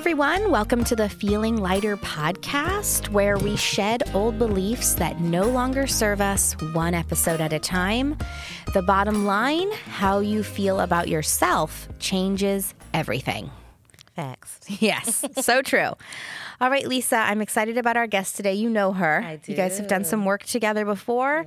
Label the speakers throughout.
Speaker 1: everyone. Welcome to the Feeling Lighter podcast, where we shed old beliefs that no longer serve us one episode at a time. The bottom line how you feel about yourself changes everything.
Speaker 2: Facts.
Speaker 1: Yes, so true. All right, Lisa, I'm excited about our guest today. You know her.
Speaker 2: I
Speaker 1: You guys have done some work together before.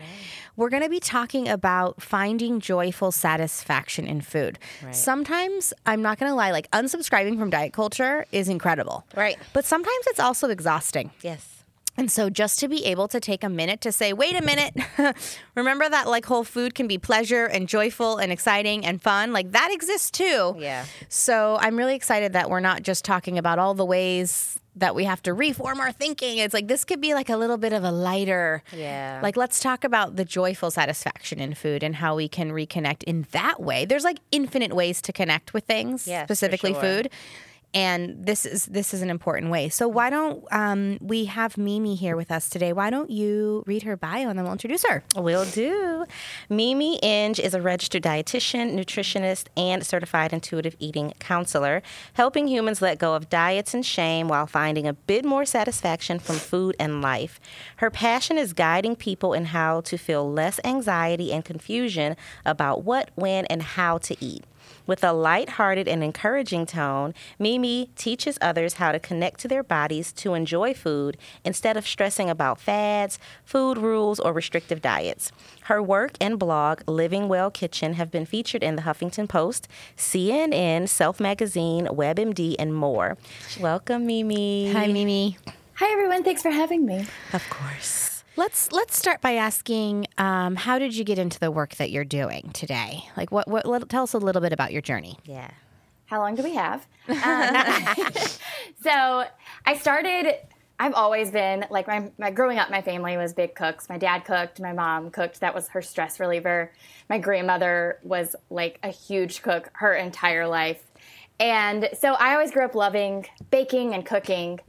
Speaker 1: We're going to be talking about finding joyful satisfaction in food. Sometimes, I'm not going to lie, like unsubscribing from diet culture is incredible.
Speaker 2: Right.
Speaker 1: But sometimes it's also exhausting.
Speaker 2: Yes.
Speaker 1: And so just to be able to take a minute to say, wait a minute, remember that like whole food can be pleasure and joyful and exciting and fun? Like that exists too.
Speaker 2: Yeah.
Speaker 1: So I'm really excited that we're not just talking about all the ways that we have to reform our thinking. It's like this could be like a little bit of a lighter.
Speaker 2: Yeah.
Speaker 1: Like let's talk about the joyful satisfaction in food and how we can reconnect in that way. There's like infinite ways to connect with things,
Speaker 2: Yes,
Speaker 1: specifically
Speaker 2: sure.
Speaker 1: food. And this is this is an important way. So why don't um, we have Meme here with us today? Why don't you read her bio and then we'll introduce her?
Speaker 2: We'll do. Meme Inge is a registered dietitian, nutritionist, and certified intuitive eating counselor, helping humans let go of diets and shame while finding a bit more satisfaction from food and life. Her passion is guiding people in how to feel less anxiety and confusion about what, when, and how to eat. With a light-hearted and encouraging tone, Meme teaches others how to connect to their bodies to enjoy food instead of stressing about fads, food rules, or restrictive diets. Her work and blog, Living Well Kitchen, have been featured in the Huffington Post, CNN, Self Magazine, WebMD, and more. Welcome, Meme.
Speaker 1: Hi, Meme.
Speaker 3: Hi everyone, thanks for having me.
Speaker 2: Of course.
Speaker 1: Let's let's start by asking, um, how did you get into the work that you're doing today? Like, what? What? Let, tell us a little bit about your journey.
Speaker 2: Yeah.
Speaker 3: How long do we have? Um, so I started. I've always been like my, my growing up. My family was big cooks. My dad cooked. My mom cooked. That was her stress reliever. My grandmother was like a huge cook her entire life, and so I always grew up loving baking and cooking.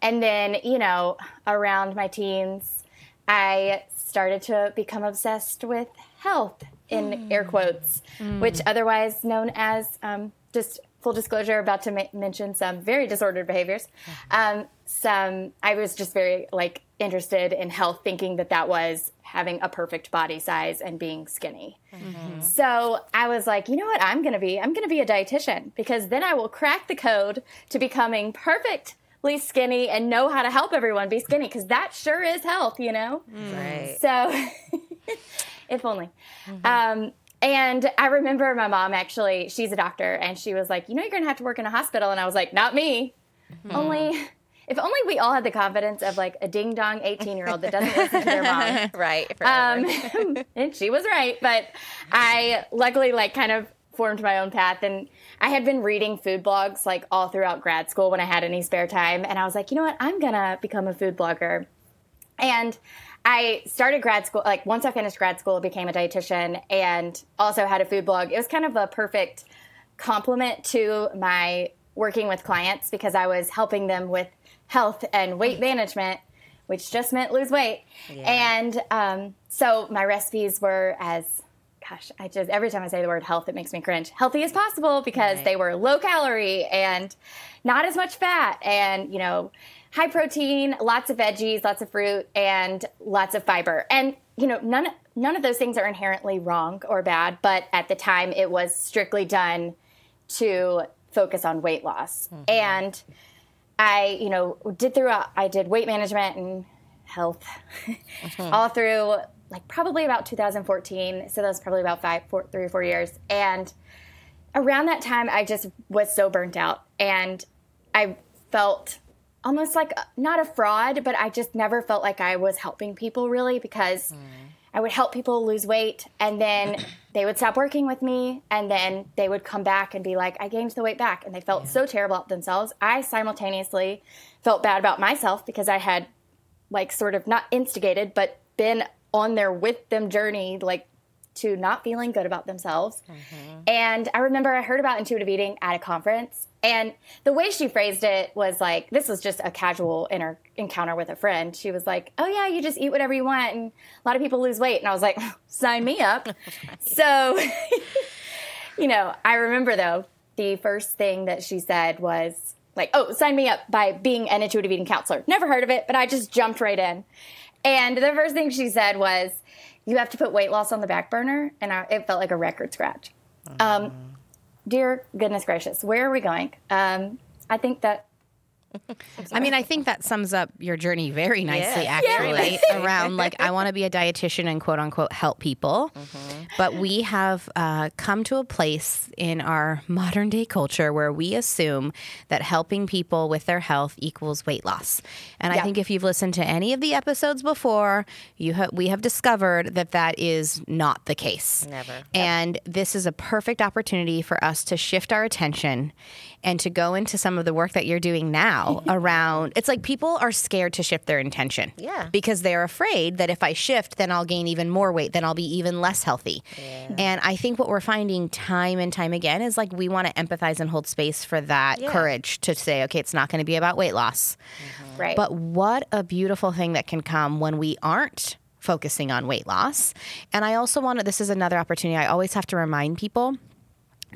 Speaker 3: And then you know, around my teens, I started to become obsessed with health in air quotes, which otherwise known as um, just full disclosure about to ma- mention some very disordered behaviors. Um, some I was just very like interested in health, thinking that that was having a perfect body size and being skinny. So I was like, you know what? I'm going to be, I'm going to be a dietitian because then I will crack the code to becoming perfectly skinny and know how to help everyone be skinny because that sure is health, you know?
Speaker 2: Right.
Speaker 3: So, if only. Um, and I remember my mom actually, she's a doctor, and she was like, you know, you're going to have to work in a hospital. And I was like, not me. Only. If only we all had the confidence of like a ding dong 18 year old that doesn't listen to their mom.
Speaker 2: Right.
Speaker 3: Um, and she was right, but I luckily like kind of formed my own path and I had been reading food blogs like all throughout grad school when I had any spare time and I was like, you know what, I'm gonna become a food blogger. And I started grad school like once I finished grad school, I became a dietitian and also had a food blog. It was kind of a perfect complement to my working with clients because I was helping them with health and weight management, which just meant lose weight. And um, so my recipes were as gosh, I just every time I say the word health, it makes me cringe. Healthy as possible because
Speaker 2: Right.
Speaker 3: they were low calorie and not as much fat and you know high protein, lots of veggies, lots of fruit, and lots of fiber. And you know none none of those things are inherently wrong or bad, but at the time it was strictly done to focus on weight loss mm-hmm. and. I, you know, did through I did weight management and health mm-hmm. all through like probably about 2014. So that was probably about five, four, three or four years. And around that time, I just was so burnt out, and I felt almost like not a fraud, but I just never felt like I was helping people really because mm. I would help people lose weight and then they would stop working with me and then they would come back and be like, I gained the weight back. And they felt so terrible about themselves. I simultaneously felt bad about myself because I had like sort of not instigated, but been on their with them journey, like to not feeling good about themselves. Mm-hmm. And I remember I heard about intuitive eating at a conference, and the way she phrased it was like this was just a casual inter- encounter with a friend. She was like, "Oh yeah, you just eat whatever you want, and a lot of people lose weight." And I was like, "Sign me up." so, you know, I remember though the first thing that she said was, like, oh, sign me up by being an intuitive eating counselor. Never heard of it, but I just jumped right in. And the first thing she said was, you have to put weight loss on the back burner. And I, it felt like a record scratch. Um, dear goodness gracious, where are we going? Um, I think that
Speaker 1: I mean, I think that sums up your journey very nicely,
Speaker 2: Yeah.
Speaker 1: actually, around like, I want to be a dietitian and quote unquote help people. But we have uh, come to a place in our modern day culture where we assume that helping people with their health equals weight loss. And I think if you've listened to any of the episodes before, you ha- we have discovered that that is not the case.
Speaker 2: Never.
Speaker 1: And this is a perfect opportunity for us to shift our attention and to go into some of the work that you're doing now around it's like people are scared to shift their intention.
Speaker 2: Yeah.
Speaker 1: Because they're afraid that if I shift, then I'll gain even more weight, then I'll be even less healthy. And I think what we're finding time and time again is like we want to empathize and hold space for that
Speaker 2: Yeah.
Speaker 1: courage to say, okay, it's not going to be about weight loss. Mm-hmm.
Speaker 3: right.
Speaker 1: But what a beautiful thing that can come when we aren't focusing on weight loss. And I also want to, this is another opportunity. I always have to remind people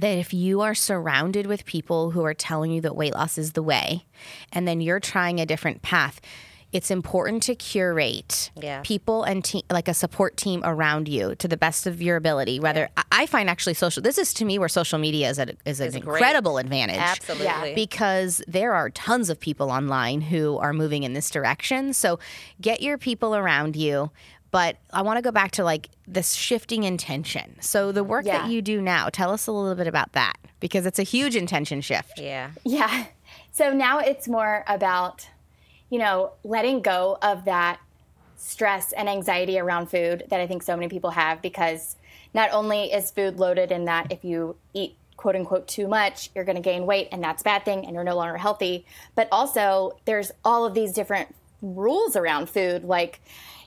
Speaker 1: that if you are surrounded with people who are telling you that weight loss is the way, and then you're trying a different path, it's important to curate
Speaker 2: Yeah.
Speaker 1: people and te- like a support team around you to the best of your ability. Whether I- I find actually social, this is to me where social media is, a, is an
Speaker 2: great.
Speaker 1: incredible advantage
Speaker 2: Absolutely.
Speaker 1: because there are tons of people online who are moving in this direction. So get your people around you. But I want to go back to like this shifting intention. So the work
Speaker 3: Yeah.
Speaker 1: that you do now, tell us a little bit about that because it's a huge intention shift.
Speaker 2: Yeah.
Speaker 3: Yeah. So now it's more about, you know, letting go of that stress and anxiety around food that I think so many people have because not only is food loaded in that if you eat quote unquote too much, you're going to gain weight and that's a bad thing and you're no longer healthy, but also there's all of these different rules around food like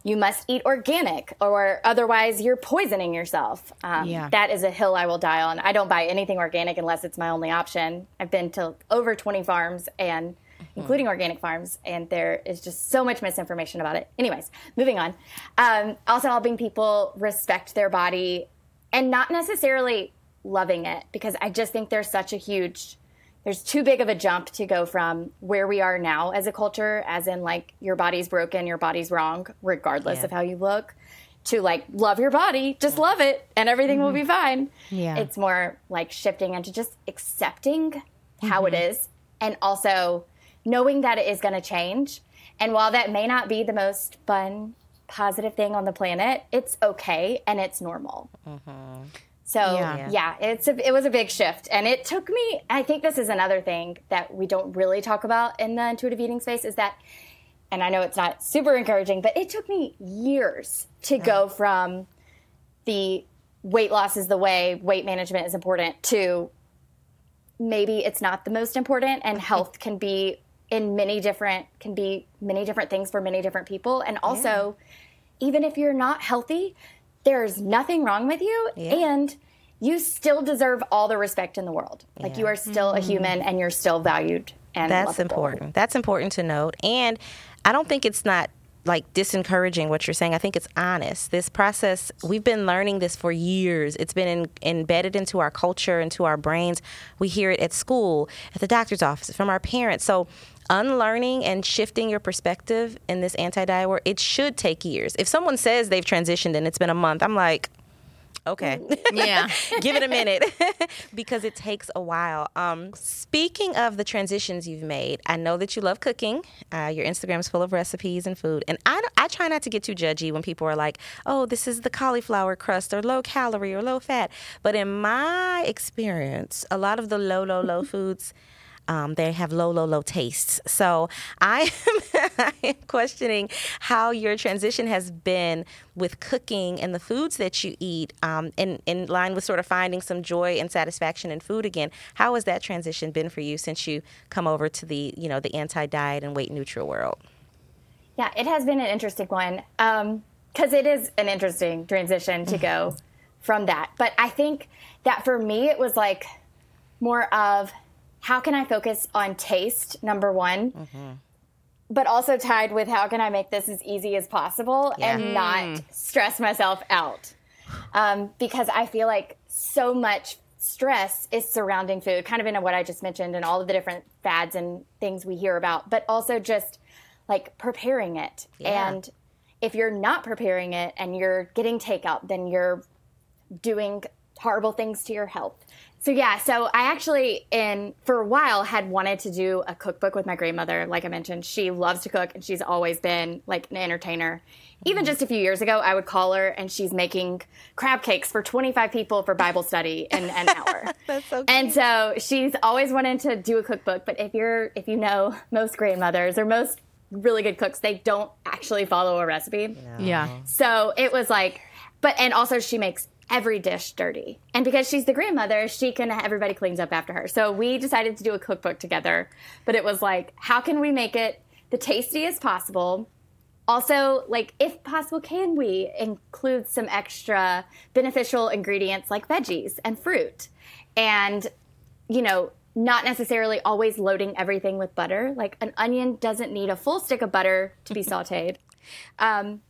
Speaker 3: you must eat organic or otherwise you're poisoning yourself. Um,
Speaker 1: Yeah.
Speaker 3: That is a hill I will die on. I don't buy anything organic unless it's my only option. I've been to over 20 farms and including organic farms, and there is just so much misinformation about it. Anyways, moving on. Um, also, helping people respect their body and not necessarily loving it because I just think there's such a huge there's too big of a jump to go from where we are now as a culture, as in like your body's broken, your body's wrong, regardless
Speaker 2: Yeah.
Speaker 3: of how you look, to like love your body, just love it, and everything will be mm-hmm. fine.
Speaker 1: Yeah.
Speaker 3: It's more like shifting into just accepting how it mm-hmm. is and also knowing that it is going to change. And while that may not be the most fun, positive thing on the planet, it's okay and it's normal. Mm-hmm. So
Speaker 1: Yeah.
Speaker 3: yeah, it's a, it was a big shift, and it took me. I think this is another thing that we don't really talk about in the intuitive eating space is that, and I know it's not super encouraging, but it took me years to go from the weight loss is the way, weight management is important to maybe it's not the most important, and health can be in many different can be many different things for many different people, and also even if you're not healthy, there's nothing wrong with you and you still deserve all the respect in the world. Like you are still a human mm-hmm. and you're still valued and
Speaker 2: That's
Speaker 3: lovable.
Speaker 2: important. That's important to note. And I don't think it's not like disencouraging what you're saying. I think it's honest. This process, we've been learning this for years. It's been in, embedded into our culture, into our brains. We hear it at school, at the doctor's office, from our parents. So unlearning and shifting your perspective in this anti-diet work, it should take years. If someone says they've transitioned and it's been a month, I'm like, okay.
Speaker 1: Yeah.
Speaker 2: give it a minute because it takes a while. Um, speaking of the transitions you've made, I know that you love cooking. Uh, your Instagram's full of recipes and food, and I, I try not to get too judgy when people are like, "Oh, this is the cauliflower crust or low calorie or low fat." But in my experience, a lot of the low, low, low foods. Um, they have low, low, low tastes. So I am, I am questioning how your transition has been with cooking and the foods that you eat, um, in in line with sort of finding some joy and satisfaction in food again. How has that transition been for you since you come over to the you know the anti diet and weight neutral world?
Speaker 3: Yeah, it has been an interesting one because it is an interesting transition to go from that. But I think that for me, it was like more of how can I focus on taste, number one, but also tied with how can I make this as easy as possible and not stress myself out. Um, because I feel like so much stress is surrounding food, kind of in what I just mentioned and all of the different fads and things we hear about, but also just like preparing it.
Speaker 2: Yeah.
Speaker 3: And if you're not preparing it and you're getting takeout, then you're doing horrible things to your health. So yeah, so I actually in for a while had wanted to do a cookbook with my grandmother. Like I mentioned, she loves to cook and she's always been like an entertainer. Even mm-hmm. just a few years ago, I would call her and she's making crab cakes for 25 people for Bible study in an hour.
Speaker 2: That's so
Speaker 3: And so she's always wanted to do a cookbook, but if you're if you know most grandmothers or most really good cooks, they don't actually follow a recipe.
Speaker 1: Yeah.
Speaker 3: So it was like, but and also she makes every dish dirty, and because she's the grandmother, she can everybody cleans up after her. So we decided to do a cookbook together, but it was like, how can we make it the tastiest possible? Also, like if possible, can we include some extra beneficial ingredients like veggies and fruit, and you know. Not necessarily always loading everything with butter. Like an onion doesn't need a full stick of butter to be sauteed. Um,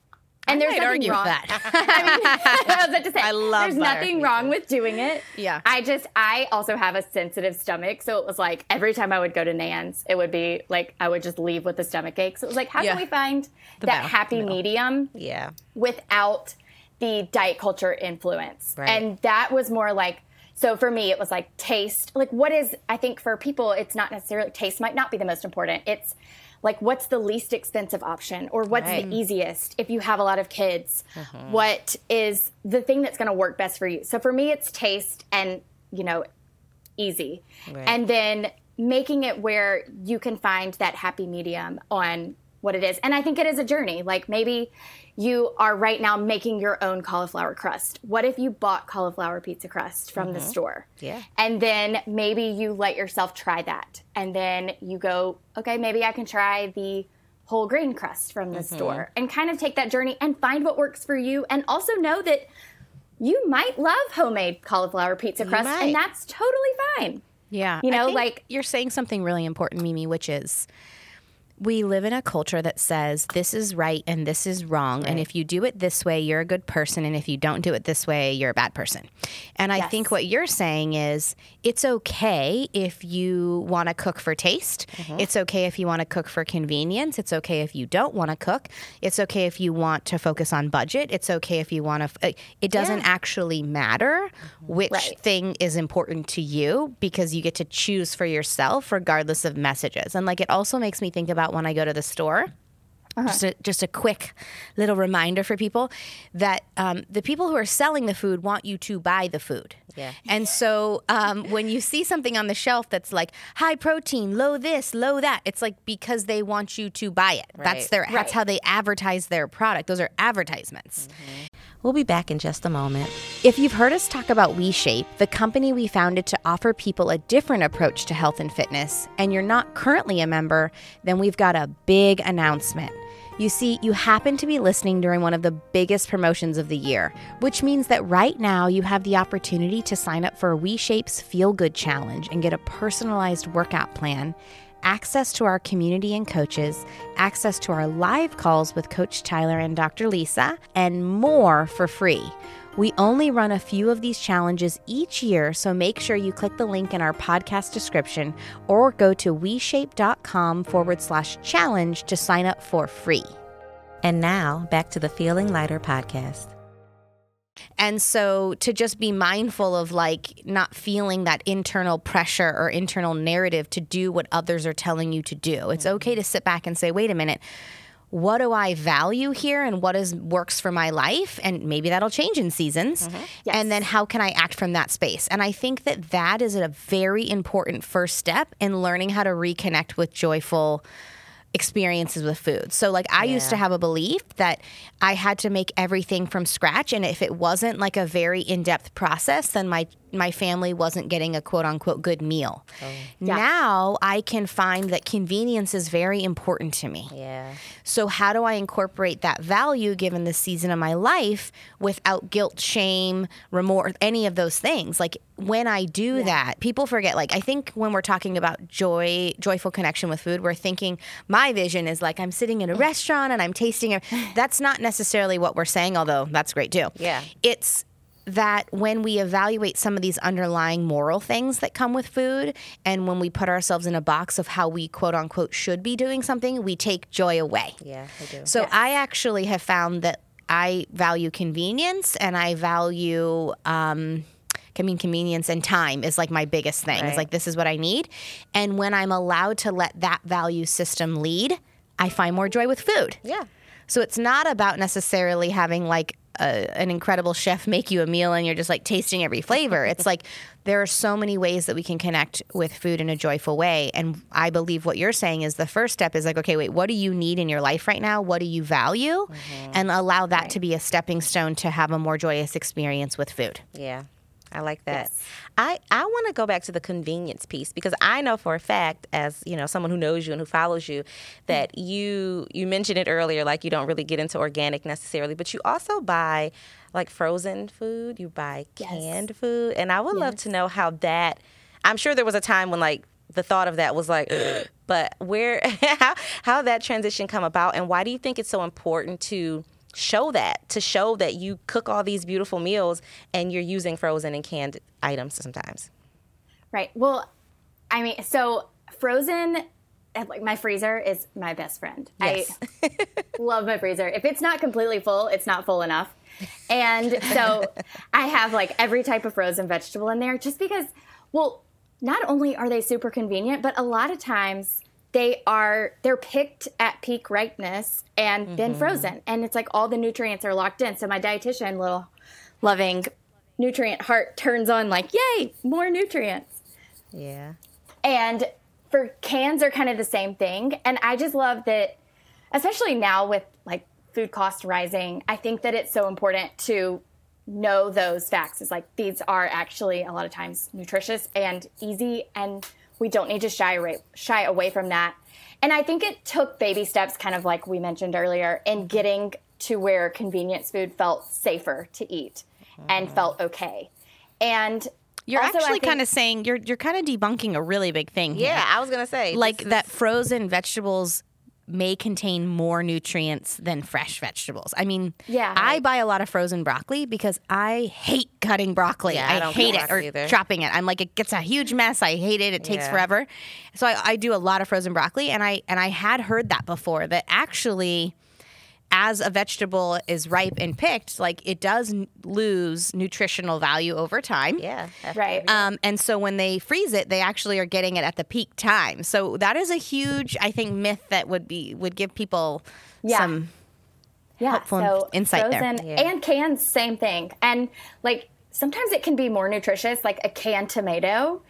Speaker 3: and there's nothing wrong.
Speaker 1: with that.
Speaker 3: I mean, I was about to say,
Speaker 1: I love
Speaker 3: there's
Speaker 1: butter.
Speaker 3: nothing wrong with doing it.
Speaker 1: Yeah.
Speaker 3: I just, I also have a sensitive stomach. So it was like every time I would go to Nan's, it would be like I would just leave with the stomach ache. So it was like, how
Speaker 1: Yeah.
Speaker 3: can we find that
Speaker 1: balance,
Speaker 3: happy
Speaker 1: middle.
Speaker 3: medium
Speaker 2: Yeah.
Speaker 3: without the diet culture influence?
Speaker 2: Right.
Speaker 3: And that was more like, so for me, it was like taste. Like, what is, I think for people, it's not necessarily, taste might not be the most important. It's, like what's the least expensive option or what's
Speaker 2: Right.
Speaker 3: the easiest if you have a lot of kids mm-hmm. what is the thing that's going to work best for you so for me it's taste and you know easy
Speaker 2: Right.
Speaker 3: and then making it where you can find that happy medium on what it is and i think it is a journey like maybe you are right now making your own cauliflower crust what if you bought cauliflower pizza crust from the mm-hmm. store
Speaker 2: Yeah.
Speaker 3: and then maybe you let yourself try that. And then you go, okay, maybe I can try the whole grain crust from the mm-hmm. store and kind of take that journey and find what works for you. And also know that you might love homemade cauliflower pizza crust, and that's totally fine.
Speaker 1: Yeah.
Speaker 3: You know, like-
Speaker 1: you're saying something really important, Meme, which is we live in a culture that says this is right and this is wrong. And if you do it this way, you're a good person. And if you don't do it this way, you're a bad person. And I think what you're saying is it's okay if you want to cook for taste. Mm-hmm. It's okay if you want to cook for convenience. It's okay if you don't want to cook. It's okay if you want to focus on budget. It's okay if you want to. F- uh, it doesn't
Speaker 3: Yeah.
Speaker 1: actually matter mm-hmm. which
Speaker 3: Right.
Speaker 1: thing is important to you because you get to choose for yourself regardless of messages. And like it also makes me think about when I go to the store. Just, a, just a quick little reminder for people that um, the people who are selling the food want you to buy the food.
Speaker 2: Yeah.
Speaker 1: And so um, when you see something on the shelf that's like high protein, low this, low that, it's like because they want you to buy it. That's
Speaker 2: Right.
Speaker 1: their that's how they advertise their product. Those are advertisements.
Speaker 2: We'll be back in just a moment.
Speaker 1: If you've heard us talk about WeShape, the company we founded to offer people a different approach to health and fitness, and you're not currently a member, then we've got a big announcement. You see, you happen to be listening during one of the biggest promotions of the year, which means that right now you have the opportunity to sign up for a WeShape's Feel Good Challenge and get a personalized workout plan access to our community and coaches, access to our live calls with Coach Tyler and Dr. Lisa, and more for free. We only run a few of these challenges each year, so make sure you click the link in our podcast description or go to WeShape.com forward slash challenge to sign up for free.
Speaker 2: And now back to the Feeling Lighter podcast.
Speaker 1: And so to just be mindful of like not feeling that internal pressure or internal narrative to do what others are telling you to do. It's mm-hmm. okay to sit back and say, wait a minute, what do I value here and what is works for my life? And maybe that'll change in seasons. Mm-hmm. And then how can I act from that space? And I think that that is a very important first step in learning how to reconnect with joyful experiences with food. So like I used to have a belief that I had to make everything from scratch and if it wasn't like a very in-depth process then my my family wasn't getting a quote unquote good meal. Oh. Now I can find that convenience is very important to me.
Speaker 2: Yeah.
Speaker 1: So, how do I incorporate that value given the season of my life without guilt, shame, remorse, any of those things? Like, when I do that, people forget. Like, I think when we're talking about joy, joyful connection with food, we're thinking my vision is like I'm sitting in a mm. restaurant and I'm tasting it. That's not necessarily what we're saying, although that's great too.
Speaker 2: Yeah.
Speaker 1: It's that when we evaluate some of these underlying moral things that come with food, and when we put ourselves in a box of how we quote unquote should be doing something, we take joy away.
Speaker 2: Yeah, I do.
Speaker 1: So I actually have found that I value convenience and I value. Um, I mean, convenience and time is like my biggest thing.
Speaker 2: Right.
Speaker 1: It's like, this is what I need. And when I'm allowed to let that value system lead, I find more joy with food.
Speaker 2: yeah.
Speaker 1: So it's not about necessarily having like a, an incredible chef make you a meal and you're just like tasting every flavor. it's like there are so many ways that we can connect with food in a joyful way. And I believe what you're saying is the first step is like, okay, wait, what do you need in your life right now? What do you value? Mm-hmm. And allow that to be a stepping stone to have a more joyous experience with food.
Speaker 2: Yeah. I like that. I, I want to go back to the convenience piece because I know for a fact, as you know, someone who knows you and who follows you, mm-hmm. that you you mentioned it earlier, like you don't really get into organic necessarily, but you also buy like frozen food, you buy canned food, and I would love to know how that. I'm sure there was a time when like the thought of that was like, but where how how that transition come about, and why do you think it's so important to show that to show that you cook all these beautiful meals and you're using frozen and canned items sometimes
Speaker 3: Right. Well, I mean, so frozen, like my freezer is my best friend.
Speaker 2: Yes.
Speaker 3: I love my freezer. If it's not completely full, it's not full enough. And so I have like every type of frozen vegetable in there just because, well, not only are they super convenient, but a lot of times they are they're picked at peak ripeness and then mm-hmm. frozen. And it's like all the nutrients are locked in. So my dietitian little loving nutrient heart turns on like yay more nutrients.
Speaker 2: Yeah.
Speaker 3: And for cans are kind of the same thing. And I just love that, especially now with like food cost rising, I think that it's so important to know those facts. Is like these are actually a lot of times nutritious and easy, and we don't need to shy away, shy away from that. And I think it took baby steps, kind of like we mentioned earlier, in getting to where convenience food felt safer to eat and mm-hmm. felt okay. And
Speaker 1: You're
Speaker 3: also,
Speaker 1: actually
Speaker 3: think-
Speaker 1: kind of saying you're you're kind of debunking a really big thing. here.
Speaker 2: yeah i was gonna say
Speaker 1: like
Speaker 2: is-
Speaker 1: that frozen vegetables may contain more nutrients than fresh vegetables. I mean,
Speaker 3: Yeah.
Speaker 1: I buy a lot of frozen broccoli because I hate cutting broccoli.
Speaker 2: Yeah, I
Speaker 1: I, hate it or
Speaker 2: either.
Speaker 1: chopping it. I'm like it gets a huge mess. I hate it. It takes
Speaker 2: Yeah.
Speaker 1: forever. So I, I do a lot of frozen broccoli and I and I had heard that before that actually as a vegetable is ripe and picked, like it does n- lose nutritional value over time.
Speaker 2: yeah
Speaker 3: right.
Speaker 1: Um, and so when they freeze it, they actually are getting it at the peak time. So that is a huge, I think, myth that would be would give people
Speaker 3: Yeah.
Speaker 1: some.
Speaker 3: yeah,
Speaker 1: helpful
Speaker 3: so
Speaker 1: insight there.
Speaker 2: Yeah.
Speaker 3: and cans, same thing. And like sometimes it can be more nutritious. Like a canned tomato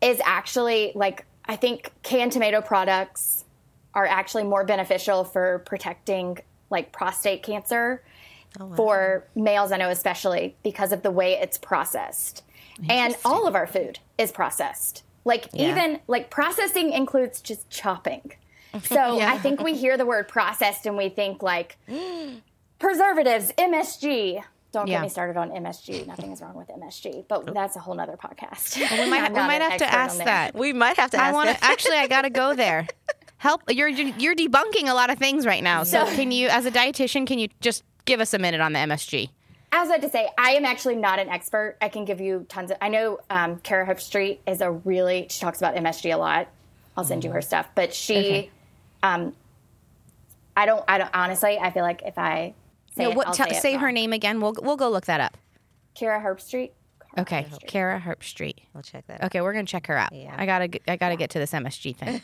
Speaker 3: is actually like I think canned tomato products are actually more beneficial for protecting like prostate cancer
Speaker 2: Oh,
Speaker 3: for males. I know especially because of the way it's processed, and all of our food is processed. Like
Speaker 2: Yeah.
Speaker 3: even like processing includes just chopping. So I think we hear the word processed and we think like preservatives, MSG. Don't
Speaker 1: Yeah.
Speaker 3: get me started on MSG. Nothing is wrong with MSG, but that's a whole nother podcast.
Speaker 1: We might, we might have to ask that.
Speaker 2: we might have to ask
Speaker 1: I want
Speaker 2: that.
Speaker 1: to actually. I got to go there. Help! You're you're debunking a lot of things right now. So
Speaker 3: So-
Speaker 1: can you, as a dietitian, can you just give us a minute on the MSG?
Speaker 3: I was about to say, I am actually not an expert. I can give you tons of. I know um, Kara Hope Street is a really. She talks about MSG a lot. I'll send you her stuff, but she,
Speaker 1: Okay.
Speaker 3: um, I don't. I don't. Honestly, I feel like if I say
Speaker 1: No,
Speaker 3: it,
Speaker 1: what,
Speaker 3: I'll
Speaker 1: tell-
Speaker 3: say, it
Speaker 1: say her
Speaker 3: wrong.
Speaker 1: name again. We'll we'll go look that up.
Speaker 3: Kara Harbstreet.
Speaker 1: Okay, Kara Harbstreet.
Speaker 2: I'll check that. out.
Speaker 1: Okay, we're gonna check her out.
Speaker 2: Yeah.
Speaker 1: I gotta I gotta get to this MSG thing.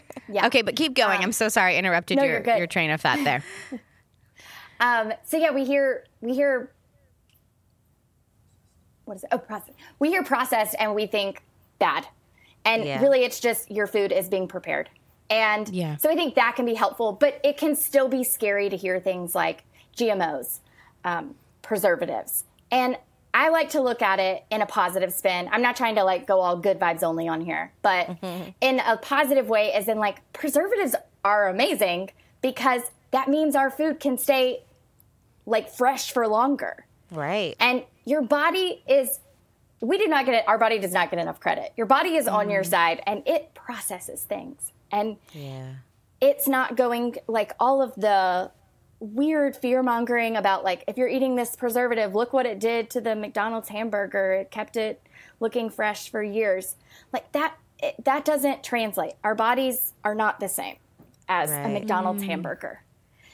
Speaker 3: Yeah.
Speaker 1: Okay, but keep going. I'm so sorry, I interrupted
Speaker 3: no,
Speaker 1: your your train of thought there.
Speaker 3: Um, so yeah, we hear we hear what is it? Oh, process. We hear processed and we think bad, and
Speaker 2: Yeah.
Speaker 3: really it's just your food is being prepared. And
Speaker 1: Yeah.
Speaker 3: so I think that can be helpful, but it can still be scary to hear things like GMOs, um, preservatives, and I like to look at it in a positive spin. I'm not trying to like go all good vibes only on here, but mm-hmm. in a positive way, as in like preservatives are amazing because that means our food can stay like fresh for longer.
Speaker 2: Right.
Speaker 3: And your body is, we do not get it, our body does not get enough credit. Your body is on your mm-hmm. side and it processes things. And
Speaker 2: Yeah.
Speaker 3: it's not going like all of the weird fear mongering about like if you're eating this preservative, look what it did to the McDonald's hamburger. It kept it looking fresh for years. Like that it, that doesn't translate. Our bodies are not the same as right. a McDonald's mm. hamburger.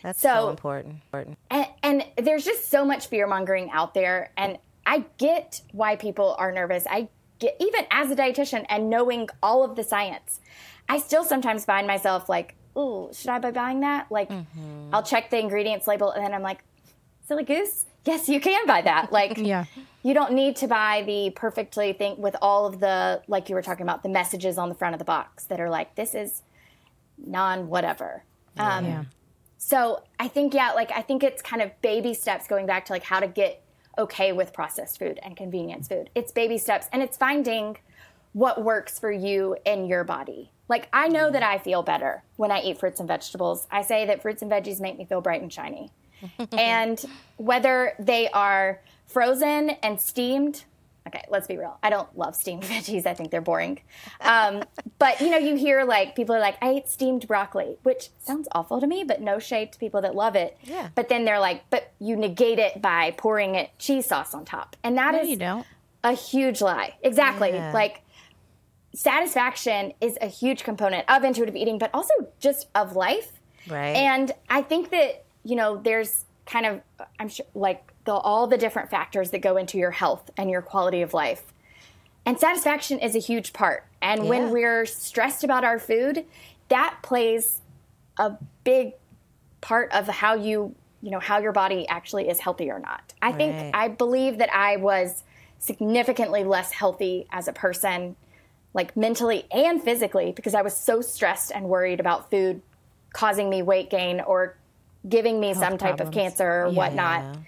Speaker 2: That's so, so important. important.
Speaker 3: And, and there's just so much fear mongering out there. And I get why people are nervous. I get, even as a dietitian and knowing all of the science, I still sometimes find myself like, oh, should I be buying that? Like, mm-hmm. I'll check the ingredients label and then I'm like, silly goose. Yes, you can buy that. Like,
Speaker 1: yeah.
Speaker 3: you don't need to buy the perfectly thing with all of the, like you were talking about, the messages on the front of the box that are like, this is non whatever. Um, yeah. So I think, yeah, like, I think it's kind of baby steps going back to like how to get okay with processed food and convenience food. It's baby steps and it's finding what works for you in your body. Like I know that I feel better when I eat fruits and vegetables. I say that fruits and veggies make me feel bright and shiny. and whether they are frozen and steamed okay, let's be real. I don't love steamed veggies. I think they're boring. Um, but you know, you hear like people are like, I ate steamed broccoli, which sounds awful to me, but no shade to people that love it.
Speaker 2: Yeah.
Speaker 3: But then they're like, but you negate it by pouring it cheese sauce on top, and that
Speaker 1: no,
Speaker 3: is a huge lie. Exactly. Yeah. Like satisfaction is a huge component of intuitive eating, but also just of life.
Speaker 2: Right.
Speaker 3: And I think that you know, there's kind of I'm sure like the, all the different factors that go into your health and your quality of life. And satisfaction is a huge part. And yeah. when we're stressed about our food, that plays a big part of how you, you know, how your body actually is healthy or not. I right. think I believe that I was significantly less healthy as a person, like mentally and physically, because I was so stressed and worried about food causing me weight gain or giving me Health some type problems. of cancer or yeah, whatnot. Yeah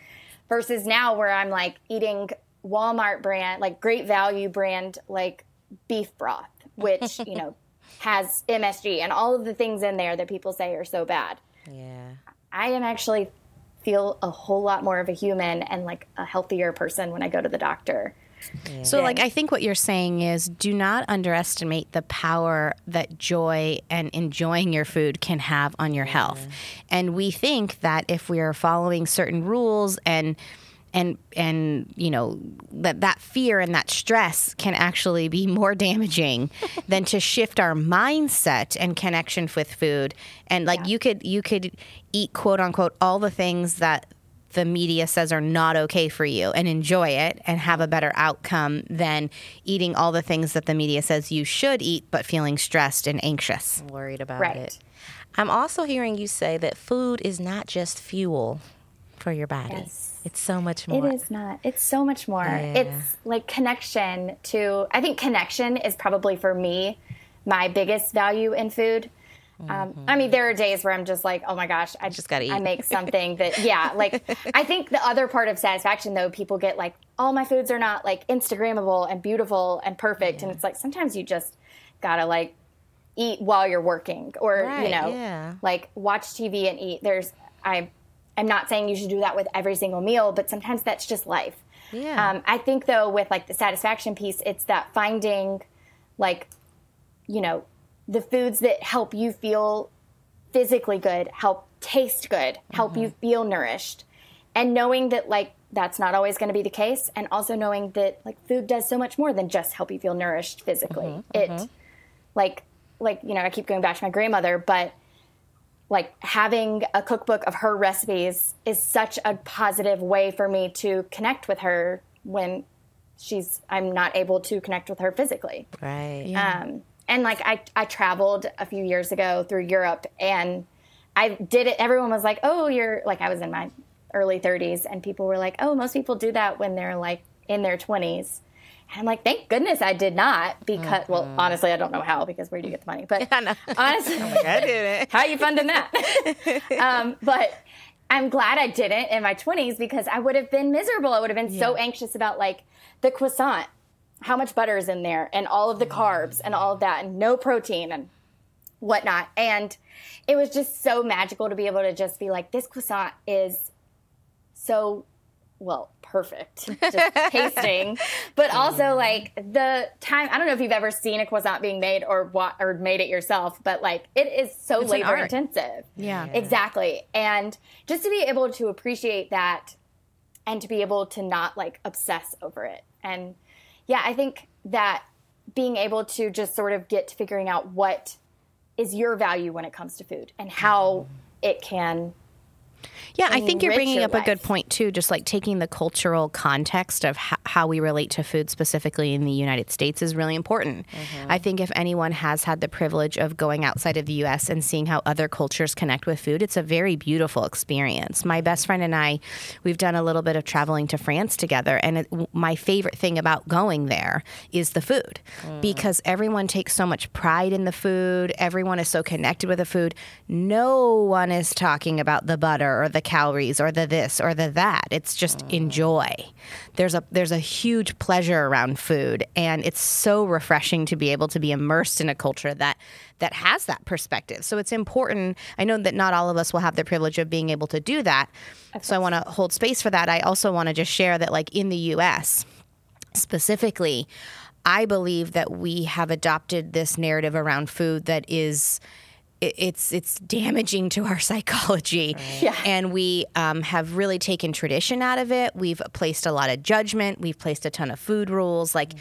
Speaker 3: versus now where I'm like eating Walmart brand, like great value brand, like beef broth, which, you know, has MSG and all of the things in there that people say are so bad.
Speaker 2: Yeah.
Speaker 3: I am actually feel a whole lot more of a human and like a healthier person when I go to the doctor.
Speaker 1: Yeah. So, like, I think what you're saying is do not underestimate the power that joy and enjoying your food can have on your yeah. health. And we think that if we are following certain rules and and and you know that that fear and that stress can actually be more damaging than to shift our mindset and connection with food and like yeah. you could you could eat quote unquote all the things that the media says are not okay for you and enjoy it and have a better outcome than eating all the things that the media says you should eat but feeling stressed and anxious.
Speaker 2: Worried about
Speaker 3: right.
Speaker 2: it. I'm also hearing you say that food is not just fuel for your body.
Speaker 3: Yes.
Speaker 2: It's so much more.
Speaker 3: It is not. It's so much more. Yeah. It's like connection to, I think connection is probably for me my biggest value in food um, I mean, there are days where I'm just like, oh my gosh, I
Speaker 2: just got to eat.
Speaker 3: I make something that, yeah, like I think the other part of satisfaction though, people get like, all my foods are not like Instagrammable and beautiful and perfect, yeah. and it's like sometimes you just gotta like eat while you're working, or
Speaker 2: right,
Speaker 3: you know,
Speaker 2: yeah.
Speaker 3: like watch TV and eat. There's I, I'm not saying you should do that with every single meal, but sometimes that's just life.
Speaker 2: Yeah.
Speaker 3: Um, I think though with like the satisfaction piece, it's that finding like, you know, the foods that help you feel physically good, help taste good, help mm-hmm. you feel nourished. And knowing that like that's not always going to be the case and also knowing that like food does so much more than just help you feel nourished physically. Mm-hmm. It mm-hmm. like like you know, I keep going back to my grandmother, but like having a cookbook of her recipes is such a positive way for me to connect with her when she's I'm not able to connect with her physically.
Speaker 2: Right.
Speaker 3: Yeah. Um and like I, I traveled a few years ago through Europe and I did it. Everyone was like, oh, you're like, I was in my early 30s and people were like, oh, most people do that when they're like in their 20s. And I'm like, thank goodness I did not because, mm-hmm. well, honestly, I don't know how because where do you get the money? But yeah, honestly,
Speaker 2: like, I did it.
Speaker 3: how are you funding that? um, but I'm glad I didn't in my 20s because I would have been miserable. I would have been yeah. so anxious about like the croissant how much butter is in there and all of the carbs and all of that and no protein and whatnot. And it was just so magical to be able to just be like, this croissant is so well, perfect, just tasting, but also mm-hmm. like the time. I don't know if you've ever seen a croissant being made or what or made it yourself, but like it is so
Speaker 1: It's
Speaker 3: labor
Speaker 1: art.
Speaker 3: intensive.
Speaker 1: Yeah.
Speaker 3: exactly. And just to be able to appreciate that, and to be able to not like obsess over it, and yeah, I think that being able to just sort of get to figuring out what is your value when it comes to food and how it can
Speaker 1: Yeah, I think you're bringing
Speaker 3: your
Speaker 1: up a good point too. Just like taking the cultural context of h- how we relate to food, specifically in the United States, is really important.
Speaker 3: Mm-hmm.
Speaker 1: I think if anyone has had the privilege of going outside of the U.S. and seeing how other cultures connect with food, it's a very beautiful experience. My best friend and I, we've done a little bit of traveling to France together, and it, my favorite thing about going there is the food because everyone takes so much pride in the food. Everyone is so connected with the food. No one is talking about the butter or the calories or the this or the that. It's just mm. enjoy. There's a there's a huge pleasure around food and it's so refreshing to be able to be immersed in a culture that that has that perspective. So it's important. I know that not all of us will have the privilege of being able to do that. So I want to hold space for that. I also want to just share that like in the US, specifically, I believe that we have adopted this narrative around food that is it's it's damaging to our psychology.
Speaker 3: Yeah.
Speaker 1: and we um, have really taken tradition out of it. We've placed a lot of judgment. We've placed a ton of food rules. Like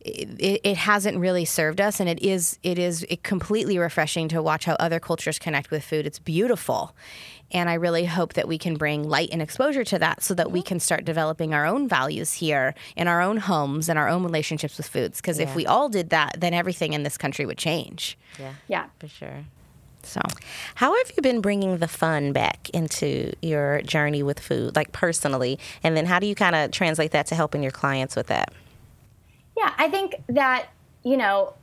Speaker 1: it, it hasn't really served us and it is it is it completely refreshing to watch how other cultures connect with food. It's beautiful. And i really hope that we can bring light and exposure to that so that we can start developing our own values here in our own homes and our own relationships with foods. Because if we all did that then everything in this country would change.
Speaker 2: Yeah,
Speaker 3: yeah.
Speaker 2: For sure.
Speaker 1: So
Speaker 2: How have you been bringing the fun back into your journey with food, like personally? And then how do you kind of translate that to helping your clients with that?
Speaker 3: Yeah, I think that, you know,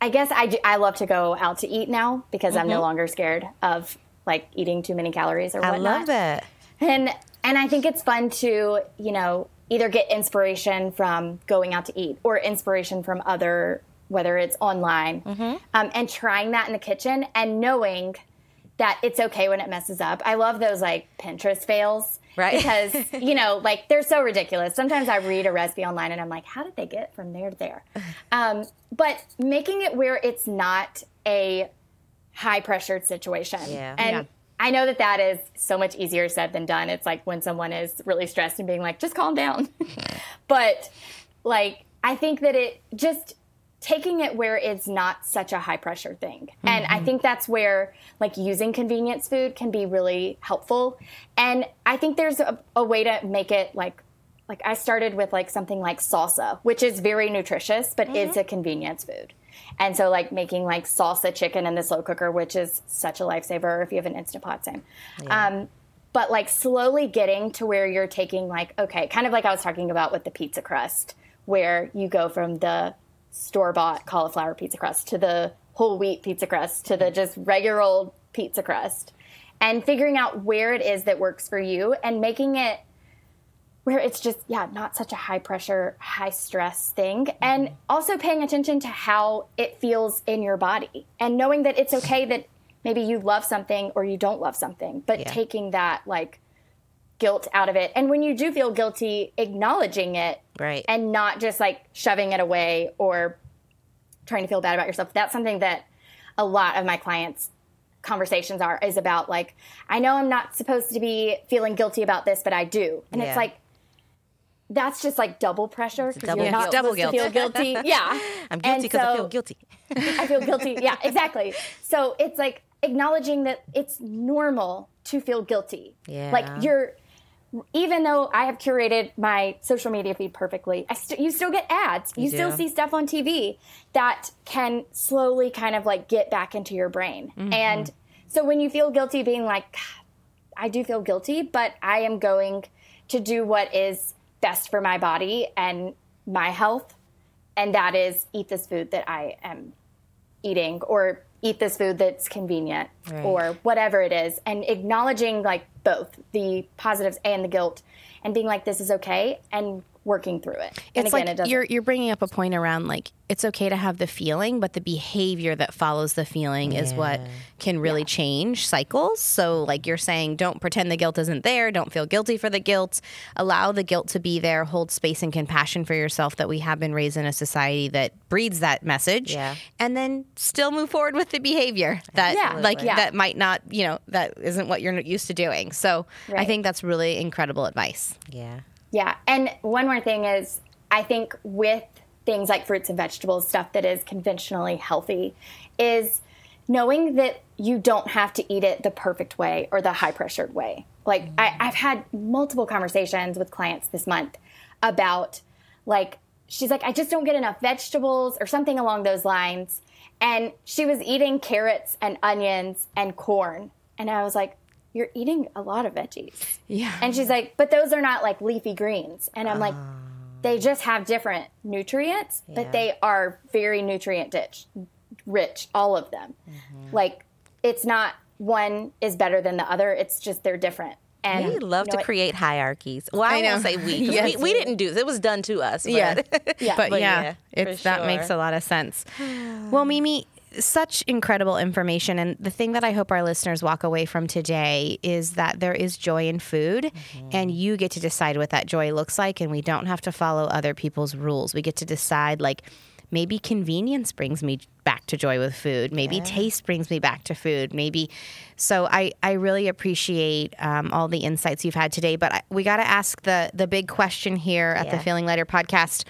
Speaker 3: I guess I, I love to go out to eat now because I'm no longer scared of like eating too many calories or
Speaker 2: Mm-hmm. I
Speaker 3: whatnot.
Speaker 2: love that.
Speaker 3: And and I think it's fun to, you know, either get inspiration from going out to eat or inspiration from other, whether it's online,
Speaker 2: Mm-hmm.
Speaker 3: um, and trying that in the kitchen and knowing that it's okay when it messes up. I love those like Pinterest fails.
Speaker 2: Right.
Speaker 3: Because, you know, like they're so ridiculous. Sometimes I read a recipe online and I'm like, how did they get from there to there? Um, but making it where it's not a high pressured situation.
Speaker 2: Yeah.
Speaker 3: And
Speaker 1: Yeah.
Speaker 3: I know that that is so much easier said than done. It's like when someone is really stressed and being like, just calm down. but like, I think that it just taking it where it's not such a high pressure thing. And I think that's where like using convenience food can be really helpful. And I think there's a, a way to make it like like I started with like something like salsa, which is very nutritious, but it's a convenience food. And so like making like salsa chicken in the slow cooker, which is such a lifesaver if you have an instant pot, same. Um, but like slowly getting to where you're taking like okay, kind of like I was talking about with the pizza crust, where you go from the store bought cauliflower pizza crust to the whole wheat pizza crust to the mm-hmm. just regular old pizza crust, and figuring out where it is that works for you and making it where it's just yeah not such a high pressure high stress thing. Mm-hmm. And also paying attention to how it feels in your body and knowing that it's okay that maybe you love something or you don't love something but
Speaker 2: Yeah.
Speaker 3: taking that like guilt out of it and when you do feel guilty acknowledging it
Speaker 2: Right.
Speaker 3: and not just like shoving it away or trying to feel bad about yourself that's something that a lot of my clients conversations are is about like i know i'm not supposed to be feeling guilty about this but i do and
Speaker 2: Yeah.
Speaker 3: it's like that's just like double pressure because you're not.
Speaker 1: Double
Speaker 3: supposed to feel guilty yeah
Speaker 2: I'm guilty because I feel guilty.
Speaker 3: I feel guilty. Yeah, exactly. So it's like acknowledging that it's normal to feel guilty.
Speaker 2: Yeah.
Speaker 3: Like you're, even though I have curated my social media feed perfectly, I st- you still get ads. You, still see stuff on TV that can slowly kind of like get back into your brain. Mm-hmm. And so when you feel guilty, being like, I do feel guilty, but I am going to do what is best for my body and my health. And that is eat this food that I am eating or eat this food that's convenient
Speaker 2: Right.
Speaker 3: or whatever it is and acknowledging like both the positives and the guilt and being like this is okay and working through it.
Speaker 1: And it's again, like it you're you're bringing up a point around like it's okay to have the feeling, but the behavior that follows the feeling yeah. is what can really yeah. change cycles. So like you're saying, don't pretend the guilt isn't there. Don't feel guilty for the guilt. Allow the guilt to be there. Hold space and compassion for yourself. That we have been raised in a society that breeds that message.
Speaker 2: Yeah.
Speaker 1: And then still move forward with the behavior that yeah. like that might not you know that isn't what you're used to doing. So right. I think that's really incredible advice.
Speaker 2: Yeah.
Speaker 3: Yeah. And one more thing is, I think with things like fruits and vegetables, stuff that is conventionally healthy, is knowing that you don't have to eat it the perfect way or the high pressured way. Like, I, mm. I've had multiple conversations with clients this month about, like, she's like, I just don't get enough vegetables or something along those lines. And she was eating carrots and onions and corn. And I was like, you're eating a lot of veggies.
Speaker 1: Yeah.
Speaker 3: And she's like, but those are not like leafy greens. And I'm like, they just have different nutrients, yeah. but they are very nutrient rich, rich, all of them. Mm-hmm. Like, it's not one is better than the other. It's just they're different.
Speaker 2: And we love you know to what? create hierarchies. Well, I, I won't say we, yes. we, we. didn't do this. It was done to us. But.
Speaker 1: Yeah. yeah. But, but yeah, yeah it's, that sure. makes a lot of sense. well, Meme, such incredible information. And the thing that I hope our listeners walk away from today is that there is joy in food, mm-hmm. and you get to decide what that joy looks like. And we don't have to follow other people's rules. We get to decide, like, maybe convenience brings me back to joy with food. Maybe yeah. taste brings me back to food. Maybe. So I, I really appreciate um, all the insights you've had today. But I, we got to ask the, the big question here at yeah. the Feeling Lighter podcast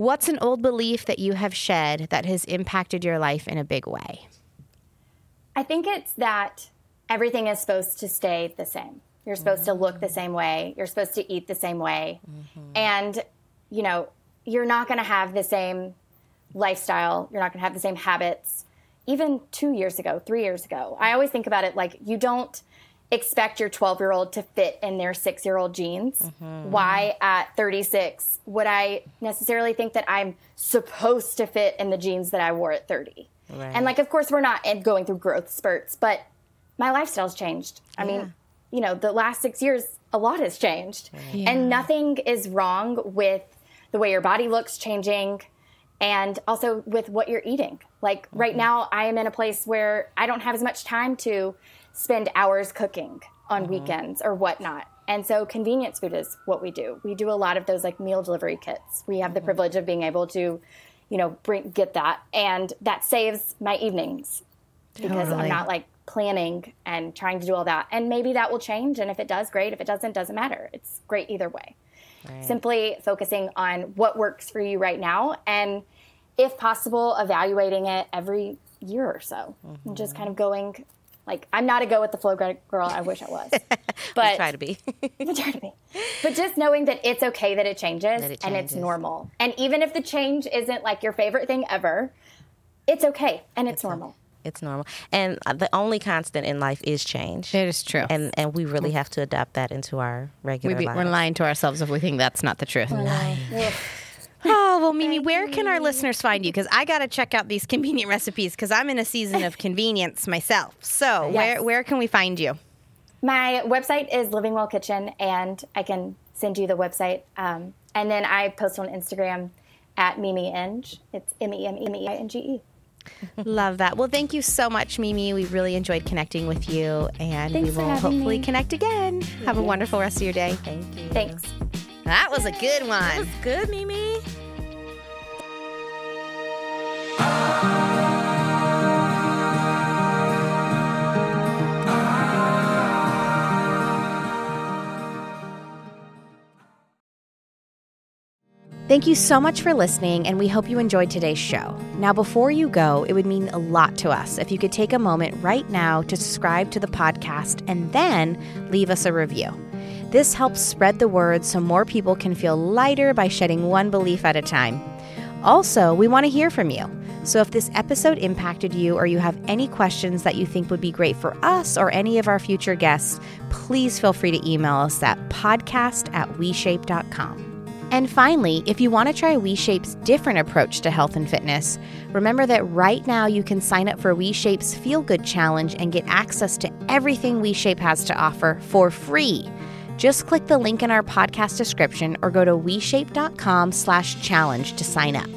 Speaker 1: What's an old belief that you have shed that has impacted your life in a big way?
Speaker 3: I think it's that everything is supposed to stay the same. You're supposed mm-hmm. to look the same way. You're supposed to eat the same way. Mm-hmm. And, you know, you're not going to have the same lifestyle. You're not going to have the same habits. Even two years ago, three years ago, I always think about it like you don't expect your 12 year old to fit in their six year old jeans. Mm-hmm. Why at 36 would I necessarily think that I'm supposed to fit in the jeans that I wore at 30? Right. And like, of course, we're not going through growth spurts, but my lifestyle's changed. I yeah. mean, you know, the last six years, a lot has changed. Yeah. And nothing is wrong with the way your body looks changing and also with what you're eating. Like mm-hmm. right now, I am in a place where I don't have as much time to spend hours cooking on mm-hmm. weekends or whatnot. And so convenience food is what we do. We do a lot of those like meal delivery kits. We have mm-hmm. the privilege of being able to, you know, bring get that and that saves my evenings because totally. I'm not like planning and trying to do all that. And maybe that will change and if it does great, if it doesn't doesn't matter. It's great either way. Right. Simply focusing on what works for you right now and if possible evaluating it every year or so mm-hmm. and just kind of going like I'm not a go with the flow girl. I wish I was,
Speaker 2: but try to be.
Speaker 3: I try to be. But just knowing that it's okay that it, changes, that it changes and it's normal, and even if the change isn't like your favorite thing ever, it's okay and it's, it's normal.
Speaker 2: A, it's normal, and uh, the only constant in life is change.
Speaker 1: It is true,
Speaker 2: and and we really have to adapt that into our regular we
Speaker 1: be, We're lying to ourselves if we think that's not the truth. Lying. Oh, well, Meme, where can our listeners find you? Because I got to check out these convenient recipes because I'm in a season of convenience myself. So, yes. where, where can we find you?
Speaker 3: My website is Living Well Kitchen, and I can send you the website. Um, and then I post on Instagram at Meme Inge. It's M E M E I N G E.
Speaker 1: Love that. Well, thank you so much, Meme. We really enjoyed connecting with you, and
Speaker 3: Thanks
Speaker 1: we will hopefully
Speaker 3: me.
Speaker 1: connect again. Have a wonderful rest of your day.
Speaker 2: Thank you.
Speaker 3: Thanks.
Speaker 1: That was a good one.
Speaker 2: That was good, Meme.
Speaker 1: Thank you so much for listening, and we hope you enjoyed today's show. Now, before you go, it would mean a lot to us if you could take a moment right now to subscribe to the podcast and then leave us a review. This helps spread the word so more people can feel lighter by shedding one belief at a time. Also, we want to hear from you. So if this episode impacted you or you have any questions that you think would be great for us or any of our future guests, please feel free to email us at podcast at weshape.com. And finally, if you want to try WeShape's different approach to health and fitness, remember that right now you can sign up for WeShape's Feel Good Challenge and get access to everything WeShape has to offer for free. Just click the link in our podcast description or go to weshape.com slash challenge to sign up.